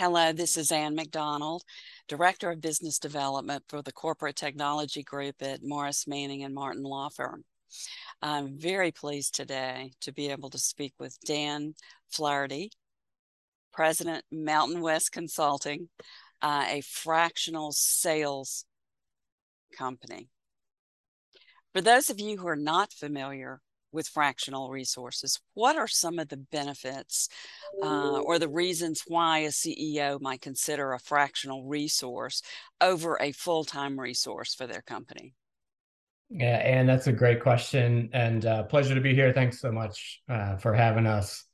Hello, this is Ann McDonald, Director of Business Development for the Corporate Technology Group at Morris Manning and Martin Law Firm. I'm very pleased today to be able to speak with Dan Flaherty, President, Mountain West Consulting, uh, a fractional sales company. For those of you who are not familiar with fractional resources, what are some of the benefits uh, or the reasons why a CEO might consider a fractional resource over a full time resource for their company? Yeah, and that's a great question and uh, pleasure to be here. Thanks so much uh, for having us.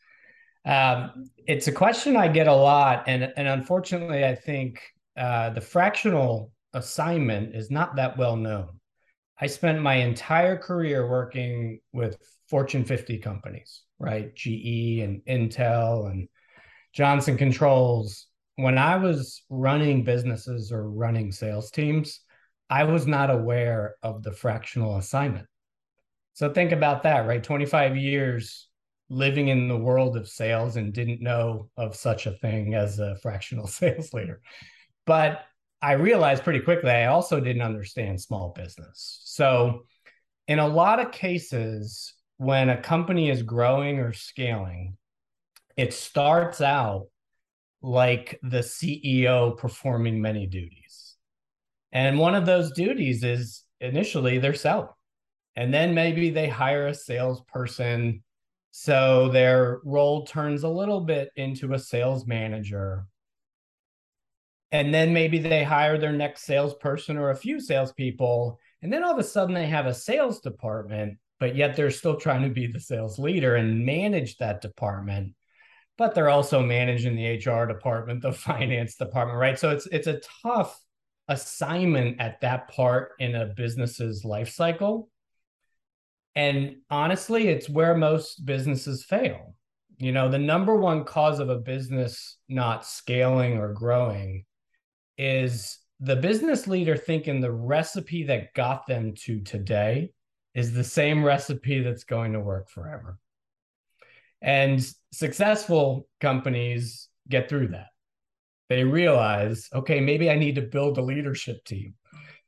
Um, it's a question I get a lot, and and unfortunately, I think uh, the fractional assignment is not that well known. I spent my entire career working with Fortune 50 companies, right? GE and Intel and Johnson Controls. When I was running businesses or running sales teams, I was not aware of the fractional assignment. So think about that, right? 25 years living in the world of sales and didn't know of such a thing as a fractional sales leader. But I realized pretty quickly I also didn't understand small business. So, in a lot of cases, when a company is growing or scaling, it starts out like the CEO performing many duties. And one of those duties is initially they're selling. And then maybe they hire a salesperson. So their role turns a little bit into a sales manager and then maybe they hire their next salesperson or a few salespeople, and then all of a sudden they have a sales department, but yet they're still trying to be the sales leader and manage that department. But they're also managing the HR department, the finance department, right? So it's it's a tough assignment at that part in a business's life cycle. And honestly, it's where most businesses fail. You know, the number one cause of a business not scaling or growing is the business leader thinking the recipe that got them to today is the same recipe that's going to work forever. And successful companies get through that. They realize, okay, maybe I need to build a leadership team.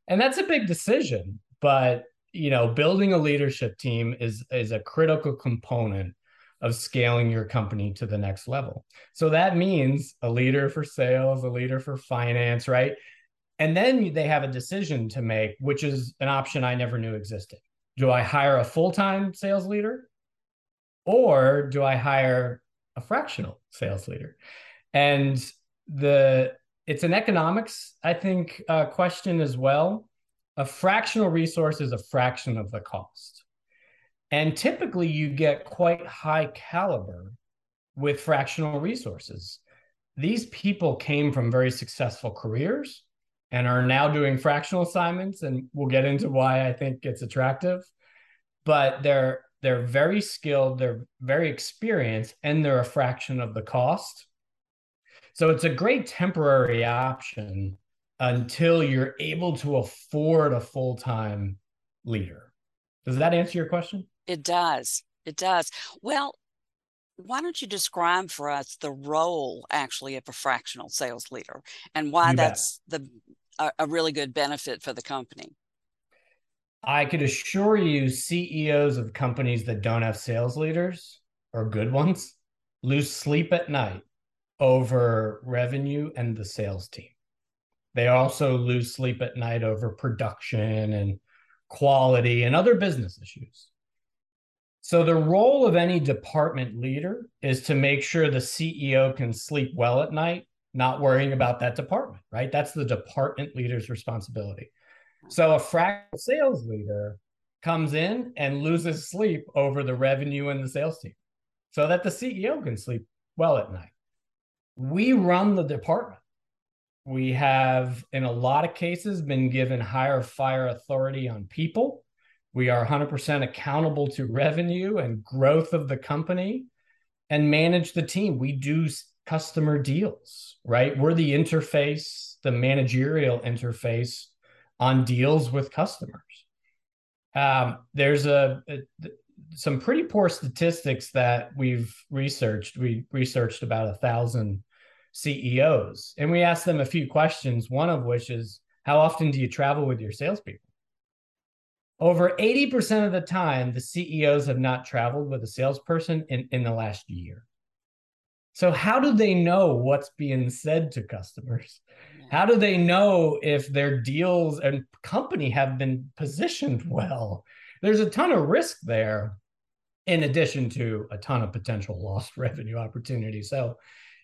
And that's a big decision, but you know, building a leadership team is is a critical component of scaling your company to the next level. So that means a leader for sales, a leader for finance, right? And then they have a decision to make, which is an option I never knew existed. Do I hire a full time sales leader or do I hire a fractional sales leader? And the it's an economics, I think, uh, question as well. A fractional resource is a fraction of the cost. And typically, you get quite high caliber with fractional resources. These people came from very successful careers and are now doing fractional assignments. And we'll get into why I think it's attractive. But they're they're very skilled, they're very experienced, and they're a fraction of the cost. So it's a great temporary option until you're able to afford a full-time leader. Does that answer your question? It does. It does. Well, why don't you describe for us the role actually of a fractional sales leader and why you that's bet. the a, a really good benefit for the company? I could assure you, CEOs of companies that don't have sales leaders or good ones lose sleep at night over revenue and the sales team. They also lose sleep at night over production and quality and other business issues. So, the role of any department leader is to make sure the CEO can sleep well at night, not worrying about that department, right? That's the department leader's responsibility. So, a fractional sales leader comes in and loses sleep over the revenue and the sales team so that the CEO can sleep well at night. We run the department. We have, in a lot of cases, been given higher fire authority on people we are 100% accountable to revenue and growth of the company and manage the team. We do customer deals, right? We're the interface, the managerial interface on deals with customers. Um, there's a, a some pretty poor statistics that we've researched. We researched about a thousand CEOs. And we asked them a few questions, one of which is, How often do you travel with your salespeople? Over 80% of the time, the CEOs have not traveled with a salesperson in, in the last year. So, how do they know what's being said to customers? How do they know if their deals and company have been positioned well? There's a ton of risk there, in addition to a ton of potential lost revenue opportunities. So,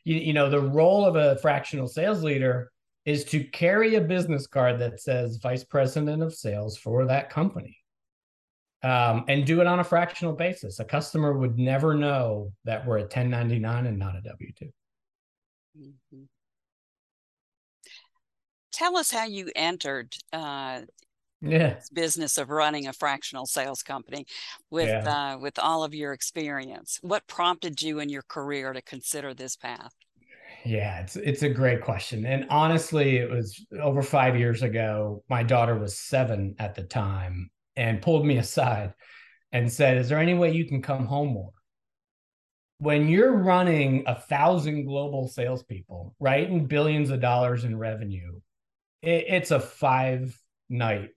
you, you know, the role of a fractional sales leader is to carry a business card that says vice president of sales for that company um, and do it on a fractional basis. A customer would never know that we're a 1099 and not a W 2. Mm-hmm. Tell us how you entered uh, yeah. business of running a fractional sales company with yeah. uh, with all of your experience. What prompted you in your career to consider this path? Yeah, it's it's a great question. And honestly, it was over 5 years ago. My daughter was 7 at the time and pulled me aside and said, "Is there any way you can come home more?" When you're running a thousand global salespeople, right, and billions of dollars in revenue, it, it's a five night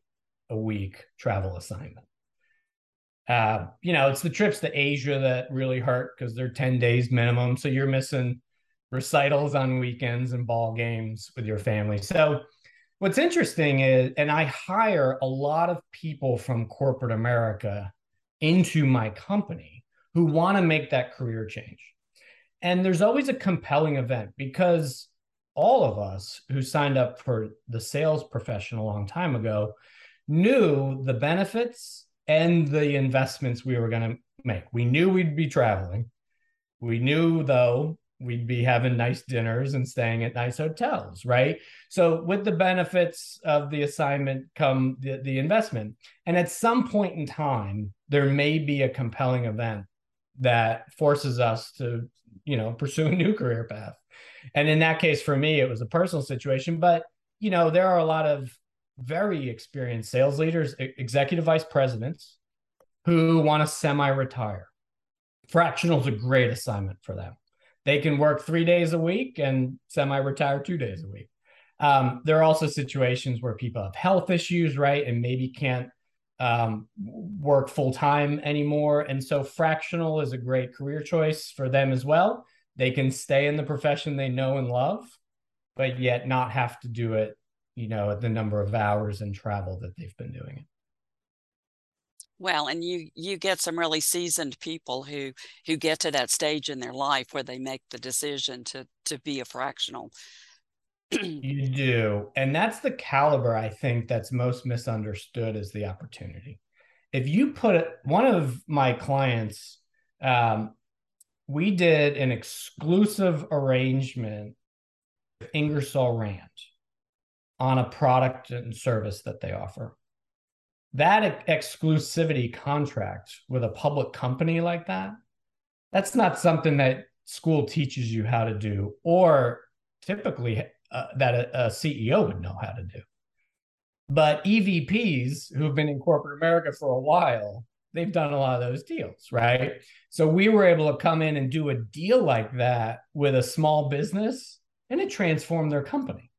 a week travel assignment. Uh, you know, it's the trips to Asia that really hurt because they're 10 days minimum. So you're missing recitals on weekends and ball games with your family. So what's interesting is, and I hire a lot of people from corporate America into my company who want to make that career change. And there's always a compelling event because all of us who signed up for the sales profession a long time ago knew the benefits and the investments we were going to make. We knew we'd be traveling. We knew, though, we'd be having nice dinners and staying at nice hotels, right? So with the benefits of the assignment come the, the investment. And at some point in time, there may be a compelling event that forces us to, you know, pursue a new career path. And in that case, for me, it was a personal situation. But, you know, there are a lot of very experienced sales leaders, executive vice presidents who want to semi retire. Fractional is a great assignment for them they can work three days a week and semi-retire two days a week. Um, there are also situations where people have health issues, right, and maybe can't um, work full time anymore. And so fractional is a great career choice for them as well. They can stay in the profession they know and love, but yet not have to do it, you know, at the number of hours and travel that they've been doing it. Well, and you you get some really seasoned people who who get to that stage in their life where they make the decision to to be a fractional. you do. And that's the caliber I think that's most misunderstood is the opportunity. If you put it one of my clients um, we did an exclusive arrangement with Ingersoll Rand on a product and service that they offer that exclusivity contract with a public company like that, that's not something that school teaches you how to do, or typically uh, that a, a CEO would know how to do. But EVPs who've been in corporate America for a while, they've done a lot of those deals, right? So we were able to come in and do a deal like that with a small business, and it transformed their company.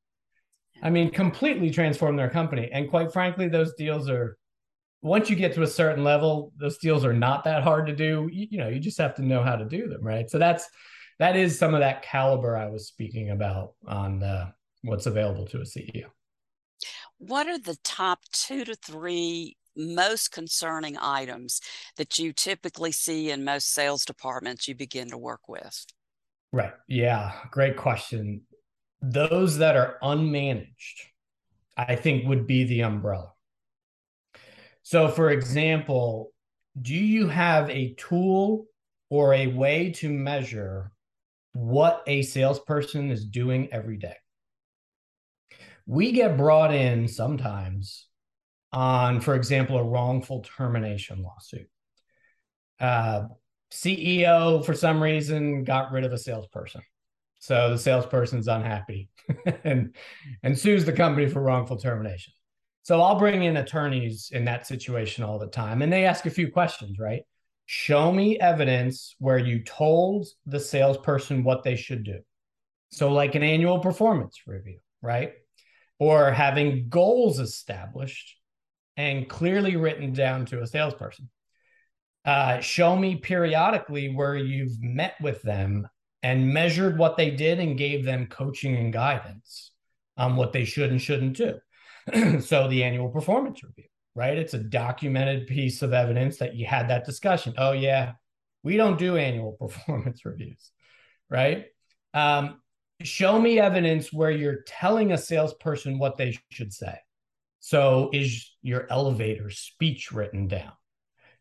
I mean, completely transformed their company. And quite frankly, those deals are once you get to a certain level, those deals are not that hard to do. You, you, know, you just have to know how to do them, right? So that's that is some of that caliber I was speaking about on uh, what's available to a CEO. What are the top two to three most concerning items that you typically see in most sales departments you begin to work with? Right. Yeah. Great question. Those that are unmanaged, I think, would be the umbrella so, for example, do you have a tool or a way to measure what a salesperson is doing every day? We get brought in sometimes on, for example, a wrongful termination lawsuit. Uh, CEO, for some reason, got rid of a salesperson. So the salesperson's unhappy and, and sues the company for wrongful termination. So I'll bring in attorneys in that situation all the time, and they ask a few questions, right? Show me evidence where you told the salesperson what they should do. So, like an annual performance review, right? Or having goals established and clearly written down to a salesperson. Uh, show me periodically where you've met with them and measured what they did and gave them coaching and guidance on what they should and shouldn't do. so, the annual performance review, right? It's a documented piece of evidence that you had that discussion. Oh, yeah, we don't do annual performance reviews, right? Um, show me evidence where you're telling a salesperson what they should say. So, is your elevator speech written down?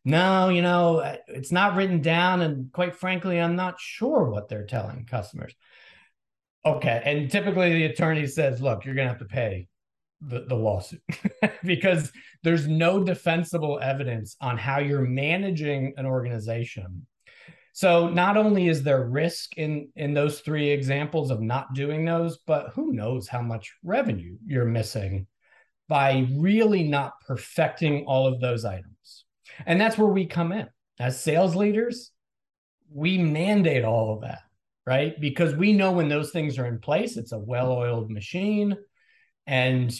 No, you know, it's not written down. And quite frankly, I'm not sure what they're telling customers. Okay. And typically the attorney says, look, you're going to have to pay the, the lawsuit because there's no defensible evidence on how you're managing an organization so not only is there risk in in those three examples of not doing those, but who knows how much revenue you're missing by really not perfecting all of those items. And that's where we come in. As sales leaders, we mandate all of that, right? Because we know when those things are in place, it's a well-oiled machine and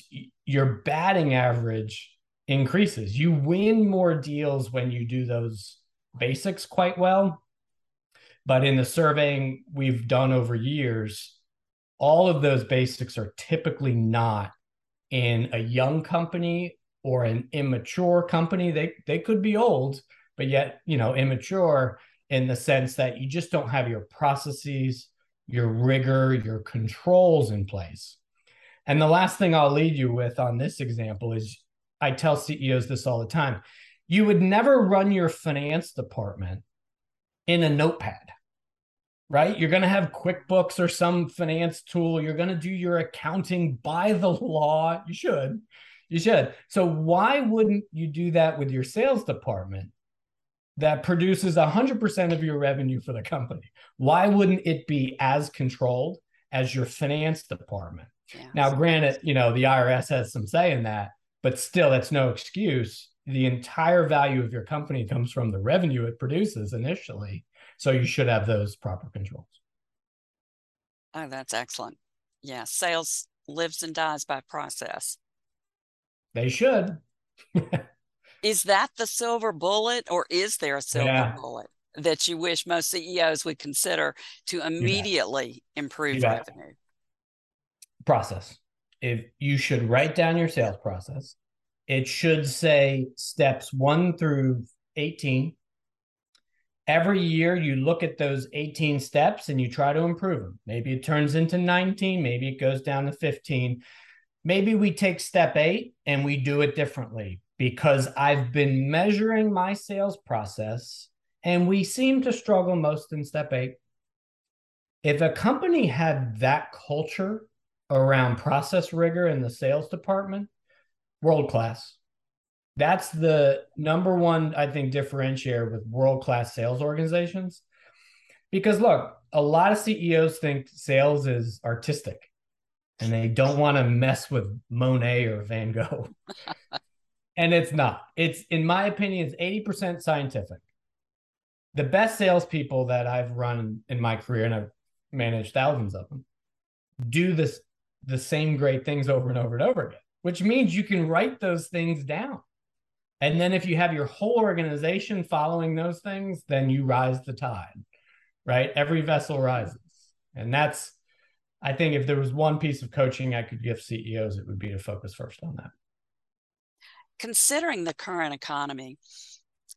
your batting average increases. You win more deals when you do those basics quite well but in the surveying we've done over years, all of those basics are typically not in a young company or an immature company. They they could be old, but yet, you know, immature in the sense that you just don't have your processes, your rigor, your controls in place. And the last thing I'll lead you with on this example is I tell CEOs this all the time. You would never run your finance department in a notepad right? You're going to have QuickBooks or some finance tool. You're going to do your accounting by the law. You should. You should. So, why wouldn't you do that with your sales department that produces 100% of your revenue for the company? Why wouldn't it be as controlled as your finance department? Yeah, now, granted, you know, the IRS has some say in that, but still, that's no excuse. The entire value of your company comes from the revenue it produces initially so you should have those proper controls. Oh, that's excellent. Yeah, sales lives and dies by process. They should. is that the silver bullet, or is there a silver yeah. bullet that you wish most CEOs would consider to immediately improve revenue? Process. If you should write down your sales process, it should say steps one through 18 every year you look at those 18 steps and you try to improve them. Maybe it turns into 19, maybe it goes down to 15. Maybe we take step eight and we do it differently because I've been measuring my sales process and we seem to struggle most in step eight. If a company had that culture around process rigor in the sales department, world class that's the number one i think differentiator with world class sales organizations. Because look a lot of ceos think sales is artistic and they don't want to mess with monet or van gogh. And it's not. It's in my opinion it's 80% scientific. The best salespeople that i've run in my career and i've managed thousands of them do this the same great things over and over and over again which means you can write those things down and then if you have your whole organization following those things, then you rise the tide, right? Every vessel rises. And that's, I think if there was one piece of coaching I could give CEOs, it would be to focus first on that. Considering the current economy,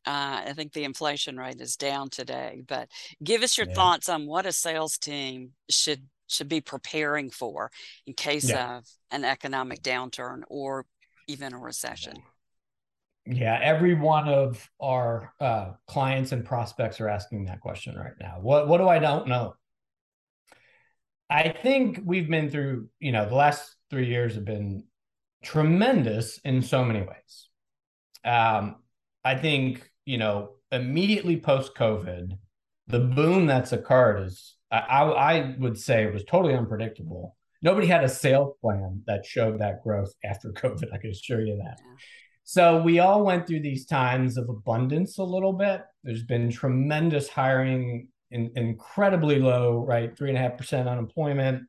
uh, I think the inflation rate is down today, but give us your yeah. thoughts on what a sales team should should be preparing for in case yeah. of an economic downturn or even a recession. Yeah, every one of our uh, clients and prospects are asking that question right now. What what do I don't know? I think we've been through, you know, the last three years have been tremendous in so many ways. Um, I think, you know, immediately post COVID, the boom that's occurred is, I, I would say, it was totally unpredictable. Nobody had a sales plan that showed that growth after COVID. I can assure you that. Yeah. So we all went through these times of abundance a little bit. There's been tremendous hiring in, incredibly low, right? Three and a half percent unemployment.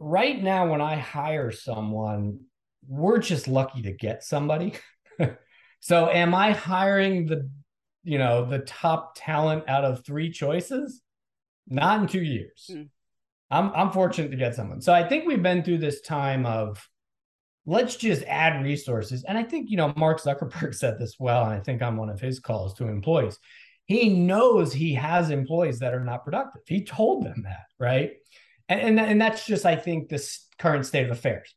Right now, when I hire someone, we're just lucky to get somebody. so am I hiring the you know the top talent out of three choices? Not in two years. Mm. I'm I'm fortunate to get someone. So I think we've been through this time of let's just add resources. And I think, you know, Mark Zuckerberg said this well, and I think on one of his calls to employees. He knows he has employees that are not productive. He told them that, right? And, and, and that's just, I think, this current state of affairs.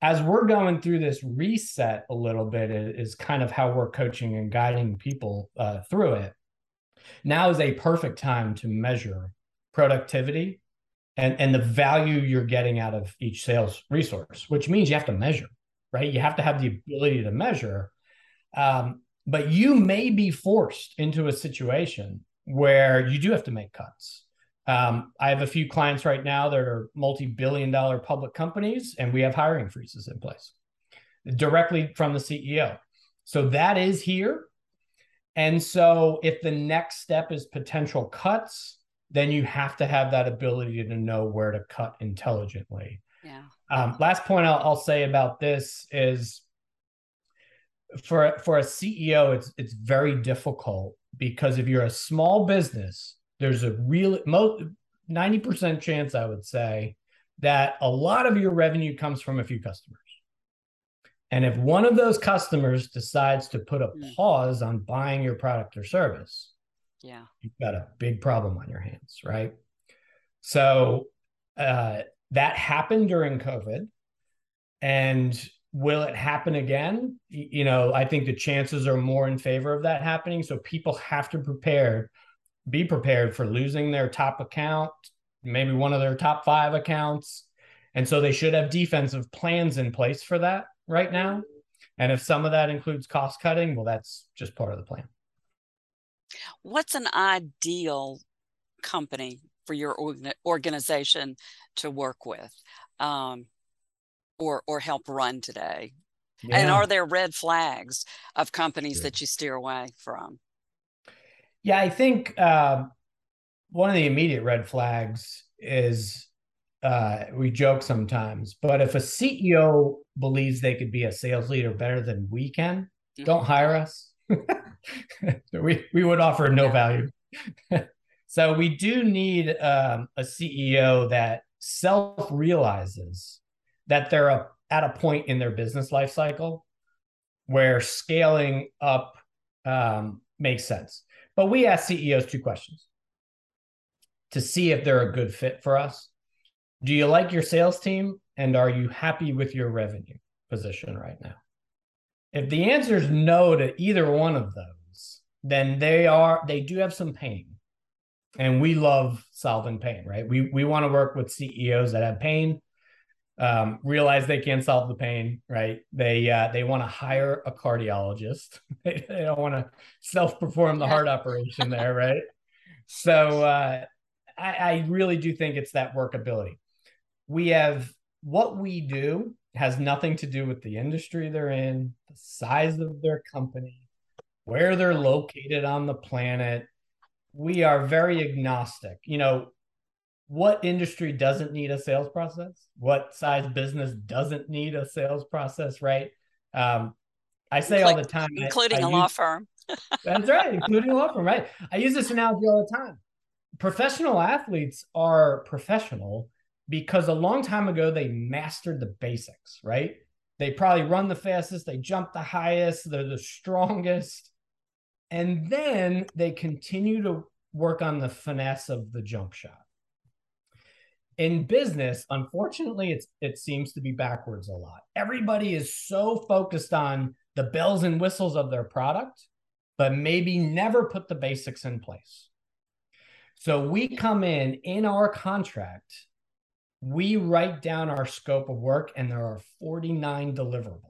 As we're going through this reset a little bit, is kind of how we're coaching and guiding people uh, through it. Now is a perfect time to measure productivity and and the value you're getting out of each sales resource which means you have to measure right? You have to have the ability to measure. Um, but you may be forced into a situation where you do have to make cuts. Um, i have a few clients right now that are multi-billion dollar public companies and we have hiring freezes in place directly from the ceo so that is here. And so if the next step is potential cuts then you have to have that ability to know where to cut intelligently. Yeah. Um, last point I'll, I'll say about this is for for a CEO, it's it's very difficult because if you're a small business, there's a real most ninety percent chance I would say that a lot of your revenue comes from a few customers. And if one of those customers decides to put a mm. pause on buying your product or service, yeah. You've got a big problem on your hands right? So uh, that happened during covid. And will it happen again? You know i think the chances are more in favor of that happening. So people have to prepare be prepared for losing their top account maybe one of their top five accounts. And so they should have defensive plans in place for that right now. And if some of that includes cost cutting well that's just part of the plan What's an ideal company for your organization to work with um, or, or help run today? Yeah. And are there red flags of companies that you steer away from? Yeah, I think uh, one of the immediate red flags is uh, we joke sometimes, but if a CEO believes they could be a sales leader better than we can, mm-hmm. don't hire us. we we would offer no value. so we do need um, a CEO that self realizes that they're a, at a point in their business life cycle where scaling up um, makes sense. But we ask CEOs two questions to see if they're a good fit for us. Do you like your sales team? And are you happy with your revenue position right now? If the answer is no to either one of those, then they are they do have some pain. And we love solving pain, right? We we want to work with CEOs that have pain, um, realize they can't solve the pain, right? They uh, they want to hire a cardiologist. they, they don't want to self perform the heart operation there, right? So uh, I, I really do think it's that workability. We have what we do has nothing to do with the industry they're in, the size of their company, where they're located on the planet. We are very agnostic. You know, what industry doesn't need a sales process? What size business doesn't need a sales process, right? Um, I say all the time, including I, I a use, law firm. that's right, including a law firm, right? I use this analogy all the time. Professional athletes are professional because a long time ago they mastered the basics, right? They probably run the fastest, they jump the highest, they're the strongest. And then they continue to work on the finesse of the jump shot. In business, unfortunately, it's it seems to be backwards a lot. Everybody is so focused on the bells and whistles of their product, but maybe never put the basics in place. So we come in in our contract we write down our scope of work and there are 49 deliverables.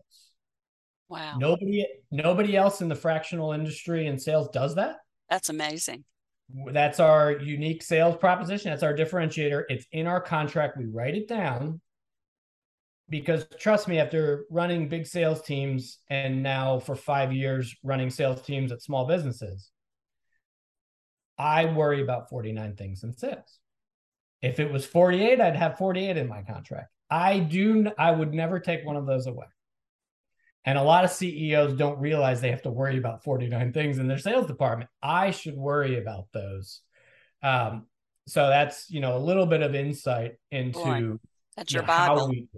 Wow. Nobody nobody else in the fractional industry and sales does that. That's amazing. That's our unique sales proposition. That's our differentiator. It's in our contract. We write it down because trust me, after running big sales teams and now for five years running sales teams at small businesses, I worry about 49 things in sales. If it was 48, I'd have 48 in my contract. I do I would never take one of those away. And a lot of CEOs don't realize they have to worry about 49 things in their sales department. I should worry about those. Um, so that's, you know, a little bit of insight into Boy, that's your Bible. We,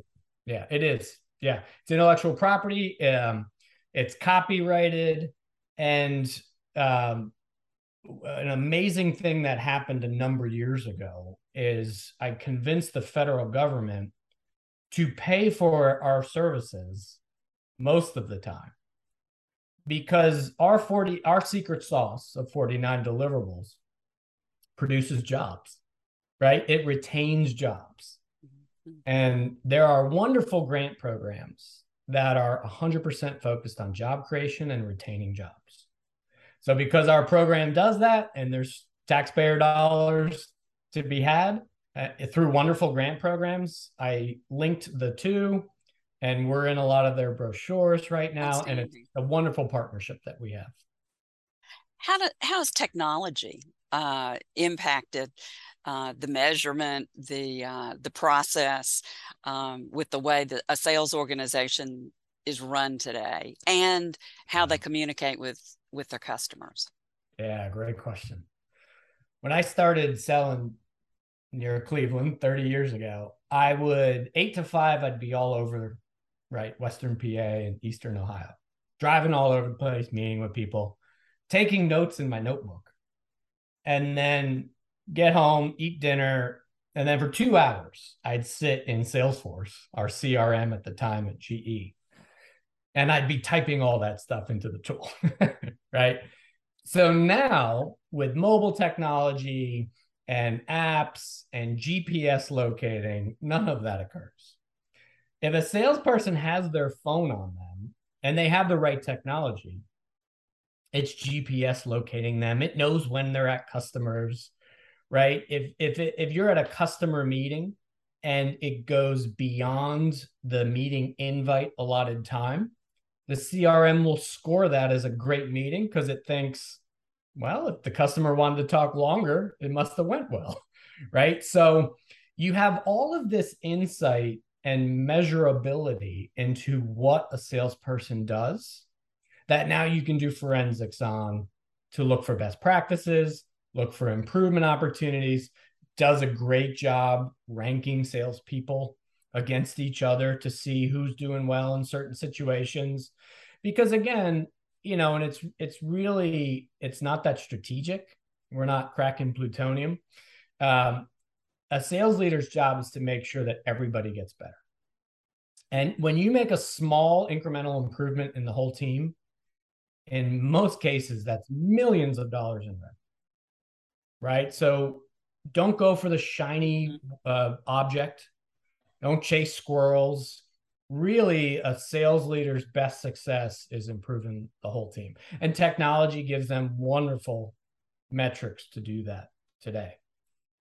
yeah, it is. Yeah. It's intellectual property. Um, it's copyrighted and um, an amazing thing that happened a number of years ago is I convinced the federal government to pay for our services most of the time. Because our 40 our secret sauce of 49 deliverables produces jobs right? It retains jobs. Mm-hmm. and there are wonderful grant programs that are 100% focused on job creation and retaining jobs so because our program does that and there's taxpayer dollars to be had uh, through wonderful grant programs i linked the two and we're in a lot of their brochures right now and it's a wonderful partnership that we have how do, how has technology uh, impacted uh, the measurement the uh, the process um, with the way that a sales organization is run today and how they mm-hmm. communicate with with their customers yeah great question when i started selling near cleveland 30 years ago i would eight to five i'd be all over right? Western PA and Eastern Ohio, driving all over the place, meeting with people, taking notes in my notebook, and then get home, eat dinner. And then for two hours, I'd sit in Salesforce, our CRM at the time at GE, and I'd be typing all that stuff into the tool, right? So now with mobile technology and apps and GPS locating, none of that occurs if a salesperson has their phone on them and they have the right technology, it's GPS locating them. It knows when they're at customers, right? If if it, if you're at a customer meeting and it goes beyond the meeting invite allotted time, the CRM will score that as a great meeting because it thinks, well, if the customer wanted to talk longer, it must have went well, right? So you have all of this insight and measurability into what a salesperson does that now you can do forensics on to look for best practices, look for improvement opportunities, does a great job ranking salespeople against each other to see who's doing well in certain situations. Because again, you know, and it's it's really it's not that strategic. We're not cracking plutonium. Um, a sales leader's job is to make sure that everybody gets better. And when you make a small incremental improvement in the whole team, in most cases, that's millions of dollars in revenue. Right. So don't go for the shiny mm-hmm. uh, object. Don't chase squirrels. Really, a sales leader's best success is improving the whole team. And technology gives them wonderful metrics to do that today.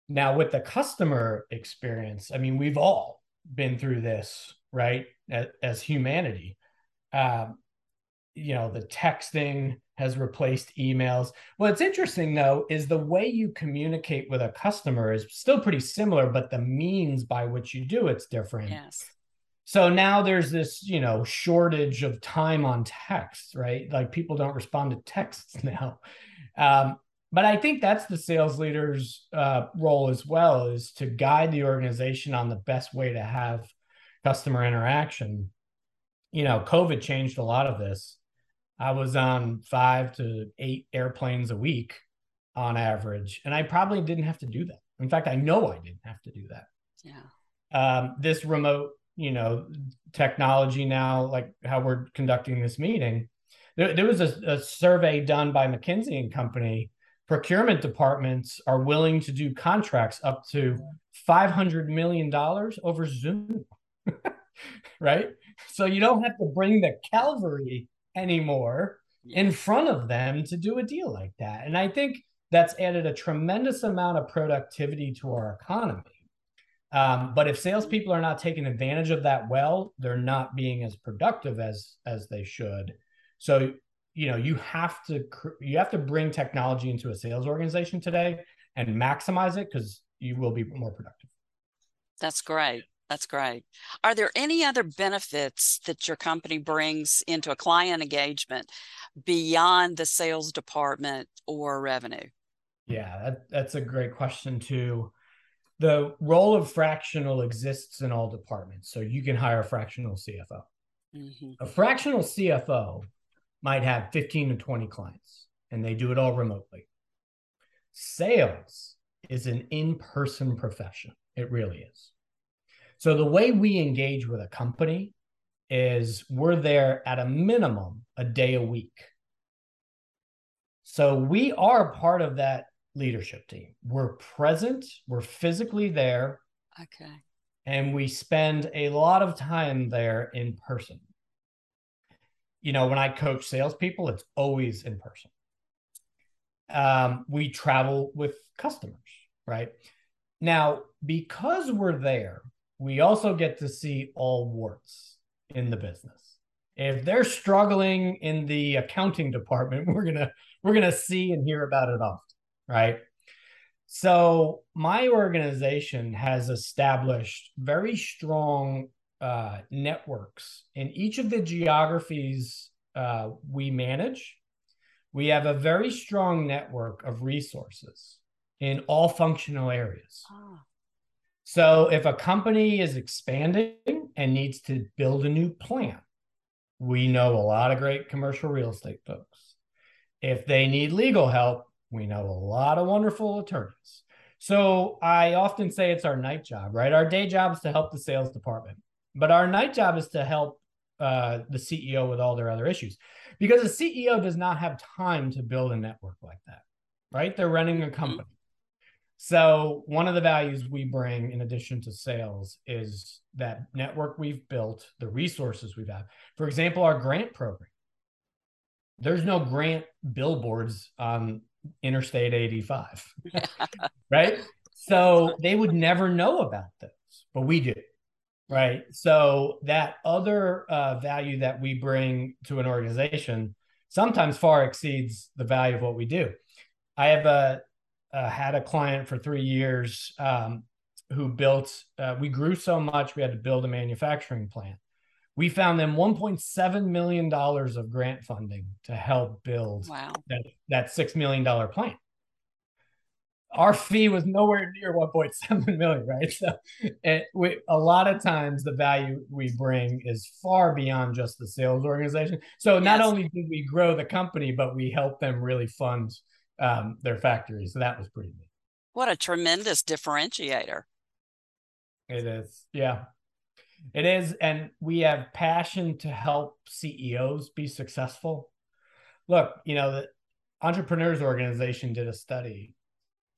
Now, with the customer experience, I mean, we've all been through this, right? As, humanity, um, you know, the texting has replaced emails. What's interesting though is the way you communicate with a customer is still pretty similar, but the means by which you do it's different. Yes. So now there's this, you know, shortage of time on text, right? Like people don't respond to texts now. Um, but I think that's the sales leader's uh, role as well is to guide the organization on the best way to have customer interaction. You know, COVID changed a lot of this. I was on five to eight airplanes a week on average, and I probably didn't have to do that. In fact, I know I didn't have to do that. Yeah. Um, this remote, you know, technology now, like how we're conducting this meeting, there, there was a, a survey done by McKinsey and Company procurement departments are willing to do contracts up to $500 million over Zoom. right? So you don't have to bring the cavalry anymore in front of them to do a deal like that. And I think that's added a tremendous amount of productivity to our economy. Um, but if salespeople are not taking advantage of that well, they're not being as productive as as they should. So you know you have to you have to bring technology into a sales organization today and maximize it because you will be more productive that's great that's great are there any other benefits that your company brings into a client engagement beyond the sales department or revenue yeah that, that's a great question too the role of fractional exists in all departments so you can hire a fractional cfo mm-hmm. a fractional cfo might have 15 to 20 clients and they do it all remotely. Sales is an in person profession. It really is. So the way we engage with a company is we're there at a minimum a day a week. So we are part of that leadership team. We're present, we're physically there. Okay. And we spend a lot of time there in person you know, when I coach salespeople, it's always in person. Um, we travel with customers, right? Now, because we're there, we also get to see all warts in the business. If they're struggling in the accounting department, we're gonna we're gonna see and hear about it often, right? So my organization has established very strong uh, networks in each of the geographies uh, we manage. We have a very strong network of resources in all functional areas. Oh. So if a company is expanding and needs to build a new plant, we know a lot of great commercial real estate folks. If they need legal help, we know a lot of wonderful attorneys. So I often say it's our night job, right? Our day job is to help the sales department. But our night job is to help uh, the CEO with all their other issues because the CEO does not have time to build a network like that, right? They're running a mm-hmm. company. So, one of the values we bring in addition to sales is that network we've built, the resources we've had. For example, our grant program. There's no grant billboards on Interstate 85, right? So, they would never know about this, but we do right? So that other uh, value that we bring to an organization sometimes far exceeds the value of what we do. I have a, uh, had a client for three years um, who built. Uh, we grew so much we had to build a manufacturing plant. We found them 1.7 million dollars of grant funding to help build wow. that, that six million dollar plant our fee was nowhere near 1.7 million, right? So it, we, a lot of times the value we bring is far beyond just the sales organization. So yes. not only did we grow the company, but we helped them really fund um, their factories. So that was pretty neat. What a tremendous differentiator. It is. Yeah. It is. And we have passion to help CEOs be successful. Look, you know, the Entrepreneurs Organization did a study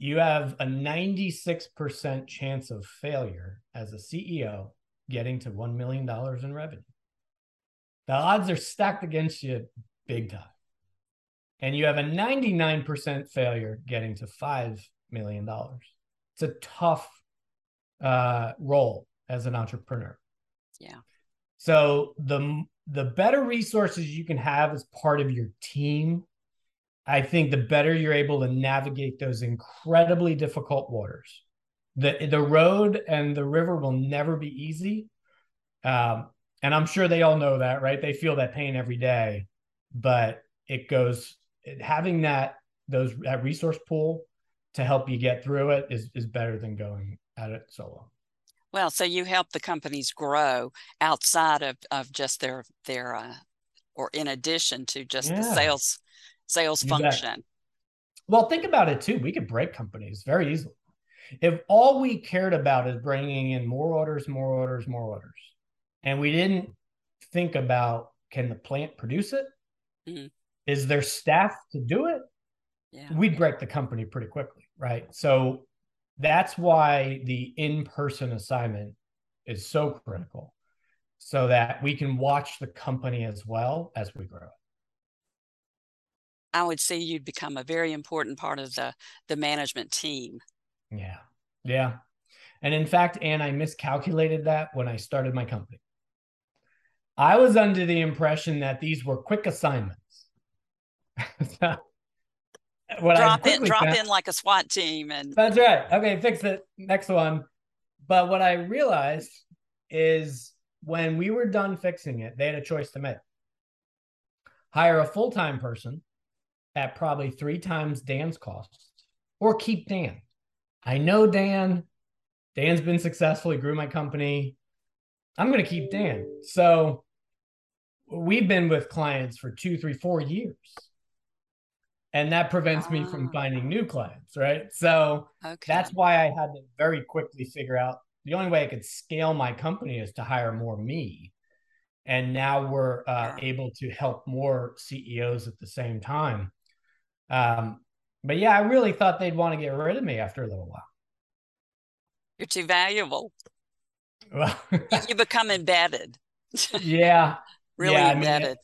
you have a 96% chance of failure as a CEO getting to $1 million in revenue. The odds are stacked against you big time. And you have a 99% failure getting to $5 million. It's a tough uh, role as an entrepreneur. Yeah. So the the better resources you can have as part of your team I think the better you're able to navigate those incredibly difficult waters. The the road and the river will never be easy. Um, and I'm sure they all know that, right? They feel that pain every day, but it goes having that those that resource pool to help you get through it is is better than going at it solo. Well, so you help the companies grow outside of of just their their uh, or in addition to just yeah. the sales sales function. Well, think about it too. We could break companies very easily. If all we cared about is bringing in more orders, more orders, more orders, and we didn't think about can the plant produce it? Mm-hmm. Is there staff to do it? Yeah. We'd break the company pretty quickly, right? So that's why the in-person assignment is so critical so that we can watch the company as well as we grow I would say you'd become a very important part of the the management team. Yeah. Yeah. And in fact, Anne, I miscalculated that when I started my company. I was under the impression that these were quick assignments. so, drop in, drop found, in like a SWAT team, and that's right. Okay, fix it. Next one. But what I realized is when we were done fixing it, they had a choice to make: hire a full time person at probably three times Dan's cost, or keep Dan. I know Dan. Dan's been successful. He grew my company. I'm going to keep Dan. So we've been with clients for two, three, four years. And that prevents me from ah. finding new clients, right? So okay. that's why I had to very quickly figure out the only way I could scale my company is to hire more me. And now we're uh, able to help more CEOs at the same time. Um, but yeah, I really thought they'd want to get rid of me after a little while. You're too valuable. Well, you become embedded. yeah, really yeah, embedded. I mean,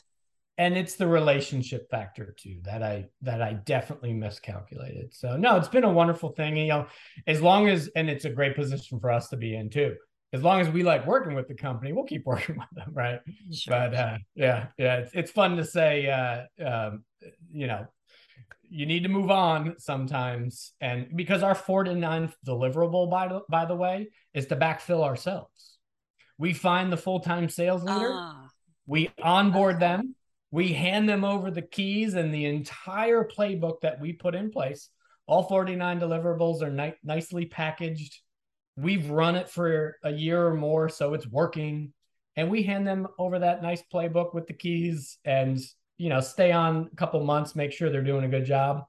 and it's the relationship factor too that I that I definitely miscalculated. So no, it's been a wonderful thing. You know, as long as and it's a great position for us to be in too. As long as we like working with the company, we'll keep working with them, right? Sure. But uh, yeah, yeah, it's, it's fun to say, uh, um, you know, you need to move on sometimes, and because our 49th deliverable, by the by the way, is to backfill ourselves. We find the full time sales leader. Ah we onboard them, we hand them over the keys and the entire playbook that we put in place. All 49 deliverables are ni- nicely packaged. We've run it for a year or more, so it's working. And we hand them over that nice playbook with the keys and, you know, stay on a couple months, make sure they're doing a good job.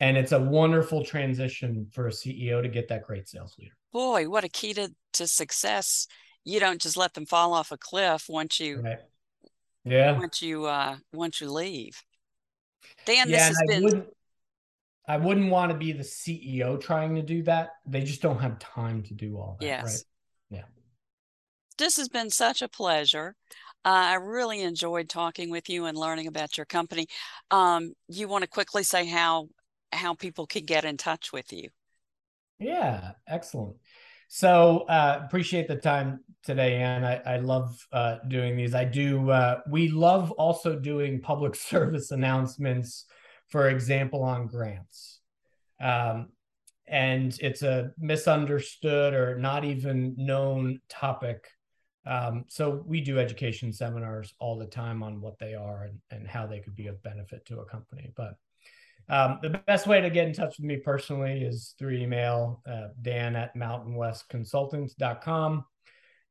And it's a wonderful transition for a CEO to get that great sales leader. Boy, what a key to, to success. You don't just let them fall off a cliff once you right yeah. Once you uh once you leave. Dan, yeah, this has I been wouldn't, I wouldn't want to be the CEO trying to do that. They just don't have time to do all that. Yes. Right? Yeah. This has been such a pleasure. Uh, I really enjoyed talking with you and learning about your company. Um, you want to quickly say how how people can get in touch with you? Yeah, excellent. So uh, appreciate the time today, Anne. I, I love uh, doing these. I do. Uh, we love also doing public service announcements, for example, on grants. Um, and it's a misunderstood or not even known topic. Um, so we do education seminars all the time on what they are and, and how they could be of benefit to a company. But um, the best way to get in touch with me personally is through email, uh, dan at mountainwestconsultants.com.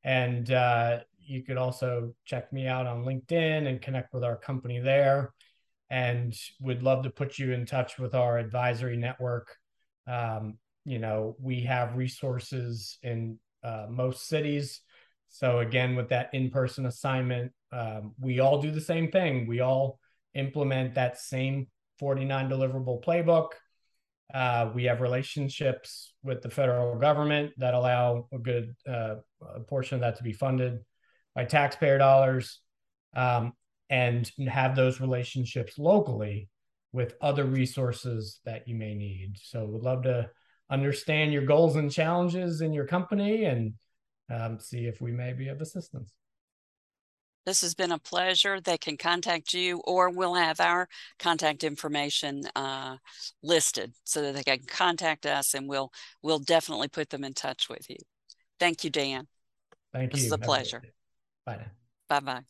And uh, you could also check me out on LinkedIn and connect with our company there. And we'd love to put you in touch with our advisory network. Um, you know, we have resources in uh, most cities. So, again, with that in person assignment, um, we all do the same thing. We all implement that same 49 deliverable playbook. Uh, we have relationships with the federal government that allow a good uh, a portion of that to be funded by taxpayer dollars um, and have those relationships locally with other resources that you may need. So, would love to understand your goals and challenges in your company and um, see if we may be of assistance. This has been a pleasure. They can contact you, or we'll have our contact information uh, listed so that they can contact us, and we'll we'll definitely put them in touch with you. Thank you, Dan. Thank this you. This is a pleasure. Bye. Bye bye.